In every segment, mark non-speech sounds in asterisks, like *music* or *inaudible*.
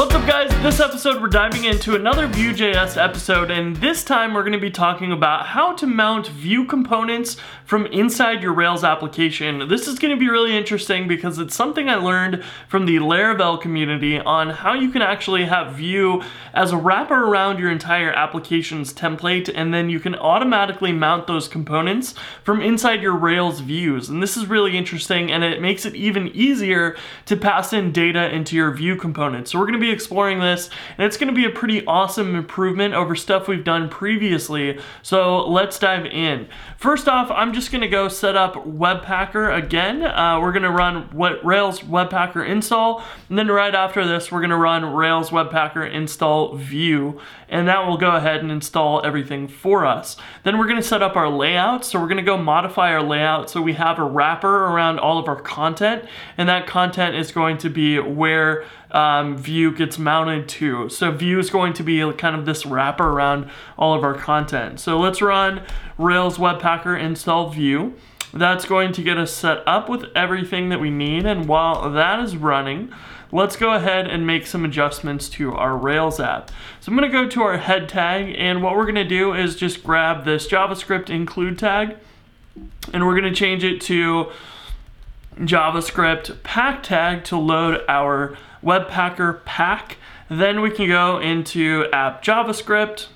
What's up guys? This episode we're diving into another Vue.js episode and this time we're going to be talking about how to mount Vue components from inside your Rails application. This is going to be really interesting because it's something I learned from the Laravel community on how you can actually have Vue as a wrapper around your entire application's template and then you can automatically mount those components from inside your Rails views. And this is really interesting and it makes it even easier to pass in data into your Vue components. So we're going to be exploring this, and it's gonna be a pretty awesome improvement over stuff we've done previously, so let's dive in. First off, I'm just gonna go set up Webpacker again. Uh, we're gonna run what Rails Webpacker install, and then right after this, we're gonna run Rails Webpacker install Vue, and that will go ahead and install everything for us. Then we're gonna set up our layout, so we're gonna go modify our layout so we have a wrapper around all of our content, and that content is going to be where um, Vue gets mounted to. So Vue is going to be kind of this wrapper around all of our content. So let's run Rails Webpacker install Vue. That's going to get us set up with everything that we need. And while that is running, let's go ahead and make some adjustments to our Rails app. So I'm gonna go to our head tag and what we're gonna do is just grab this JavaScript include tag and we're gonna change it to JavaScript pack tag to load our Webpacker pack. Then we can go into app JavaScript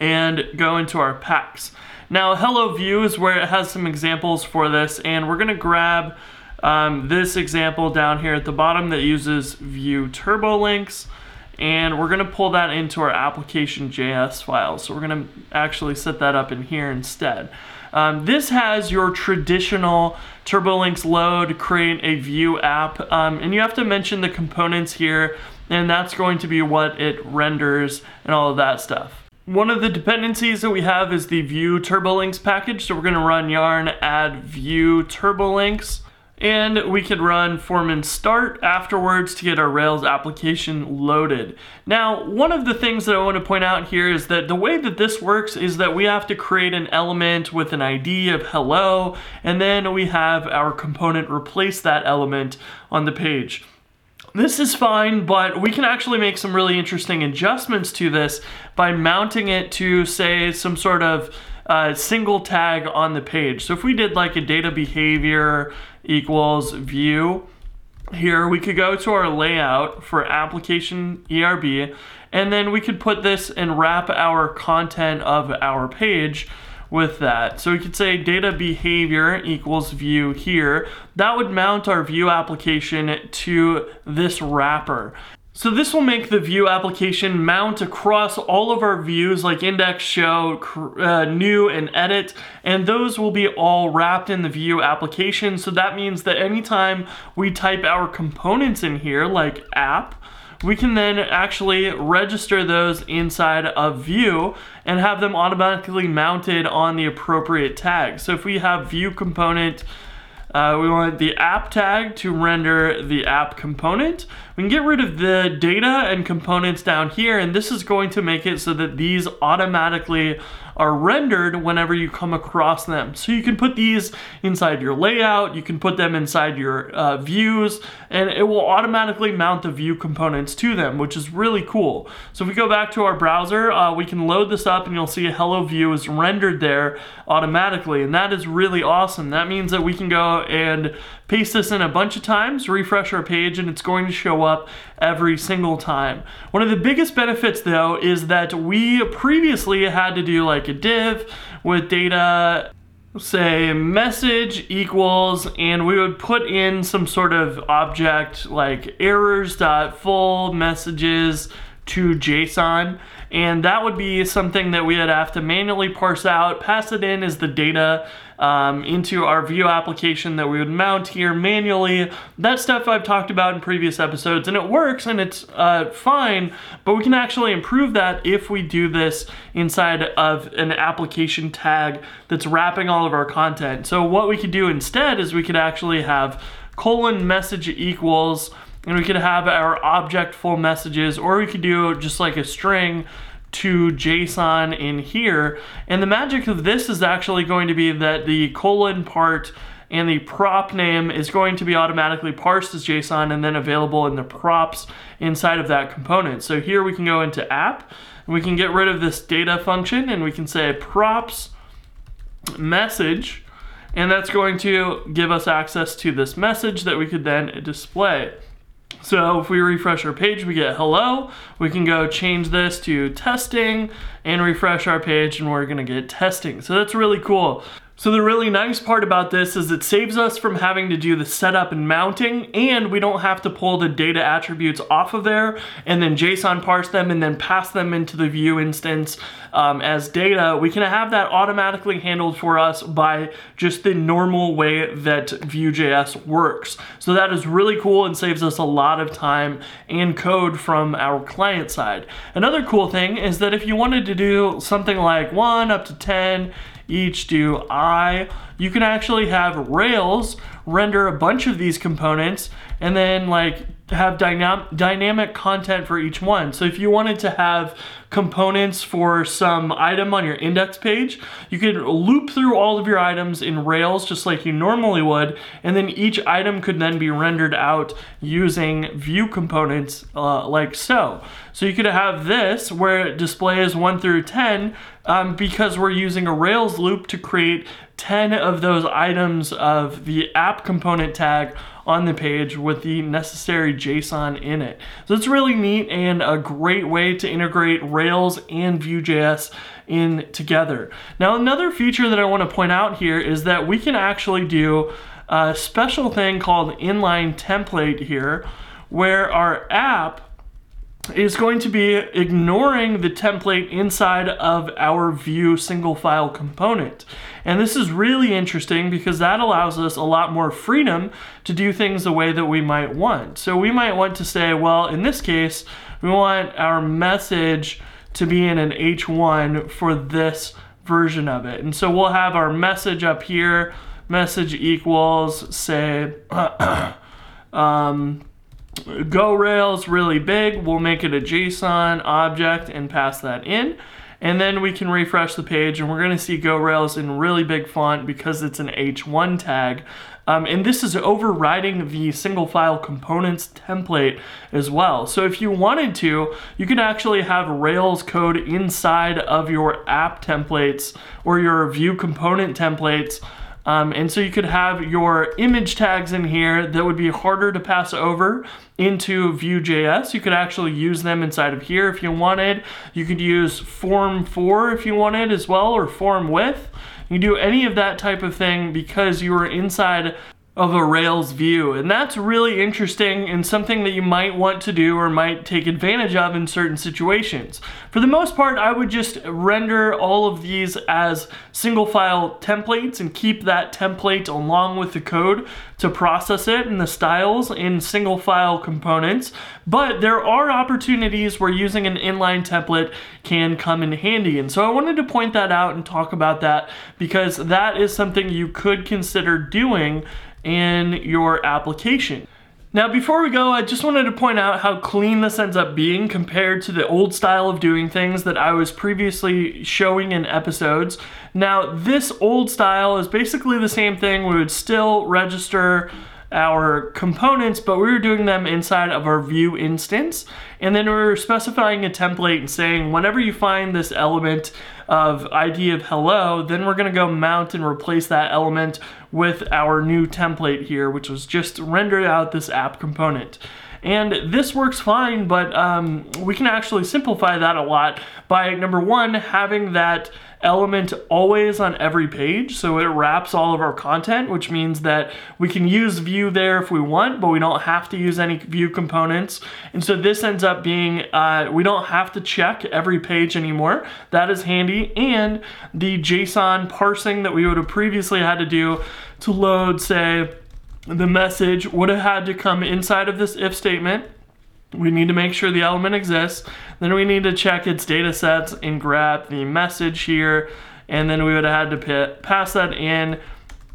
and go into our packs. Now Hello Vue is where it has some examples for this and we're gonna grab um, this example down here at the bottom that uses Vue turbo links and we're gonna pull that into our application.js file. So we're gonna actually set that up in here instead. Um, this has your traditional TurboLinks load, create a Vue app, um, and you have to mention the components here, and that's going to be what it renders and all of that stuff. One of the dependencies that we have is the Vue TurboLinks package, so we're gonna run yarn add Vue TurboLinks. And we could run foreman start afterwards to get our Rails application loaded. Now, one of the things that I want to point out here is that the way that this works is that we have to create an element with an ID of hello, and then we have our component replace that element on the page. This is fine, but we can actually make some really interesting adjustments to this by mounting it to, say, some sort of uh, single tag on the page. So if we did like a data behavior equals Vue. here we could go to our layout for application ERB, and then we could put this and wrap our content of our page with that. So we could say data behavior equals Vue here. That would mount our Vue application to this wrapper. So this will make the Vue application mount across all of our views like index, show, uh, new, and edit, and those will be all wrapped in the Vue application. So that means that anytime we type our components in here, like app, we can then actually register those inside of Vue and have them automatically mounted on the appropriate tag. So if we have Vue component uh, we want the app tag to render the app component. We can get rid of the data and components down here, and this is going to make it so that these automatically are rendered whenever you come across them. So you can put these inside your layout, you can put them inside your uh, views, and it will automatically mount the Vue components to them, which is really cool. So if we go back to our browser, uh, we can load this up and you'll see a Hello Vue is rendered there automatically, and that is really awesome. That means that we can go and paste this in a bunch of times, refresh our page, and it's going to show up every single time. One of the biggest benefits though is that we previously had to do like a div with data say message equals and we would put in some sort of object like errors dot full messages to JSON and that would be something that we would have to manually parse out, pass it in as the data um, into our Vue application that we would mount here manually. That stuff I've talked about in previous episodes, and it works and it's uh, fine, but we can actually improve that if we do this inside of an application tag that's wrapping all of our content. So what we could do instead is we could actually have colon message equals and we could have our object full messages or we could do just like a string to JSON in here. And the magic of this is actually going to be that the colon part and the prop name is going to be automatically parsed as JSON and then available in the props inside of that component. So here we can go into app, and we can get rid of this data function, and we can say props message, and that's going to give us access to this message that we could then display. So if we refresh our page, we get hello. We can go change this to testing and refresh our page and we're gonna get testing. So that's really cool. So the really nice part about this is it saves us from having to do the setup and mounting and we don't have to pull the data attributes off of there and then JSON parse them and then pass them into the Vue instance um, as data. We can have that automatically handled for us by just the normal way that Vue.js works. So that is really cool and saves us a lot of time and code from our client side. Another cool thing is that if you wanted to do something like one up to 10, each do I. You can actually have Rails render a bunch of these components and then like have dynam dynamic content for each one. So if you wanted to have components for some item on your index page, you could loop through all of your items in Rails just like you normally would, and then each item could then be rendered out using Vue components uh, like so. So you could have this where it displays 1 through 10 um, because we're using a Rails loop to create 10 of those items of the app component tag on the page with the necessary JSON in it. So it's really neat and a great way to integrate Rails and Vue.js in together. Now another feature that I want to point out here is that we can actually do a special thing called inline template here where our app is going to be ignoring the template inside of our Vue single file component. And this is really interesting because that allows us a lot more freedom to do things the way that we might want. So we might want to say, well, in this case, we want our message to be in an H1 for this version of it. And so we'll have our message up here, message equals, say, *clears throat* um, Go Rails really big, we'll make it a JSON object and pass that in. And then we can refresh the page and we're gonna see Go Rails in really big font because it's an H1 tag. Um, and this is overriding the single file components template as well. So if you wanted to, you could actually have Rails code inside of your app templates or your Vue component templates um, and so you could have your image tags in here that would be harder to pass over into Vue.js. You could actually use them inside of here if you wanted. You could use form for if you wanted as well, or form with. You do any of that type of thing because you are inside of a Rails view. And that's really interesting and something that you might want to do or might take advantage of in certain situations. For the most part, I would just render all of these as single file templates and keep that template along with the code to process it and the styles in single file components. But there are opportunities where using an inline template can come in handy. And so I wanted to point that out and talk about that because that is something you could consider doing in your application. Now before we go, I just wanted to point out how clean this ends up being compared to the old style of doing things that I was previously showing in episodes. Now this old style is basically the same thing. We would still register our components, but we were doing them inside of our Vue instance. And then we were specifying a template and saying, whenever you find this element of ID of hello, then we're gonna go mount and replace that element with our new template here, which was just rendered out this app component. And this works fine, but um, we can actually simplify that a lot by number one, having that element always on every page. So it wraps all of our content, which means that we can use Vue there if we want, but we don't have to use any Vue components. And so this ends up being, uh, we don't have to check every page anymore. That is handy. And the JSON parsing that we would have previously had to do to load, say, the message would have had to come inside of this if statement. We need to make sure the element exists. Then we need to check its data sets and grab the message here. And then we would have had to pass that in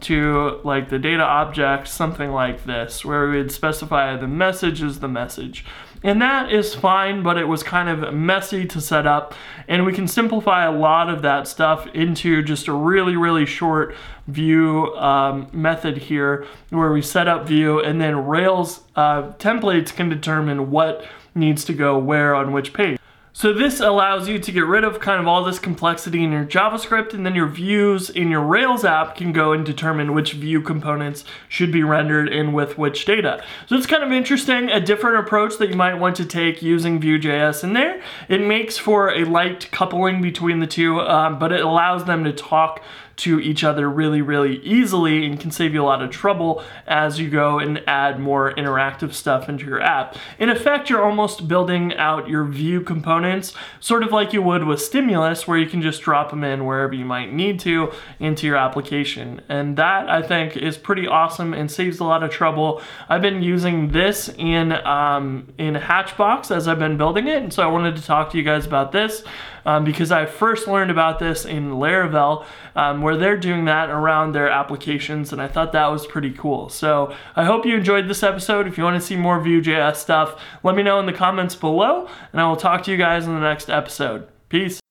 to like the data object, something like this, where we would specify the message is the message. And that is fine, but it was kind of messy to set up. And we can simplify a lot of that stuff into just a really, really short Vue um, method here where we set up Vue and then Rails uh, templates can determine what needs to go where on which page. So this allows you to get rid of kind of all this complexity in your JavaScript and then your views in your Rails app can go and determine which Vue components should be rendered in with which data. So it's kind of interesting, a different approach that you might want to take using Vue.js in there. It makes for a light coupling between the two, um, but it allows them to talk to each other really, really easily and can save you a lot of trouble as you go and add more interactive stuff into your app. In effect, you're almost building out your Vue components, sort of like you would with Stimulus, where you can just drop them in wherever you might need to into your application. And that, I think, is pretty awesome and saves a lot of trouble. I've been using this in, um, in Hatchbox as I've been building it, and so I wanted to talk to you guys about this um, because I first learned about this in Laravel, um, where they're doing that around their applications, and I thought that was pretty cool. So I hope you enjoyed this episode. If you want to see more Vue.js stuff, let me know in the comments below, and I will talk to you guys in the next episode. Peace.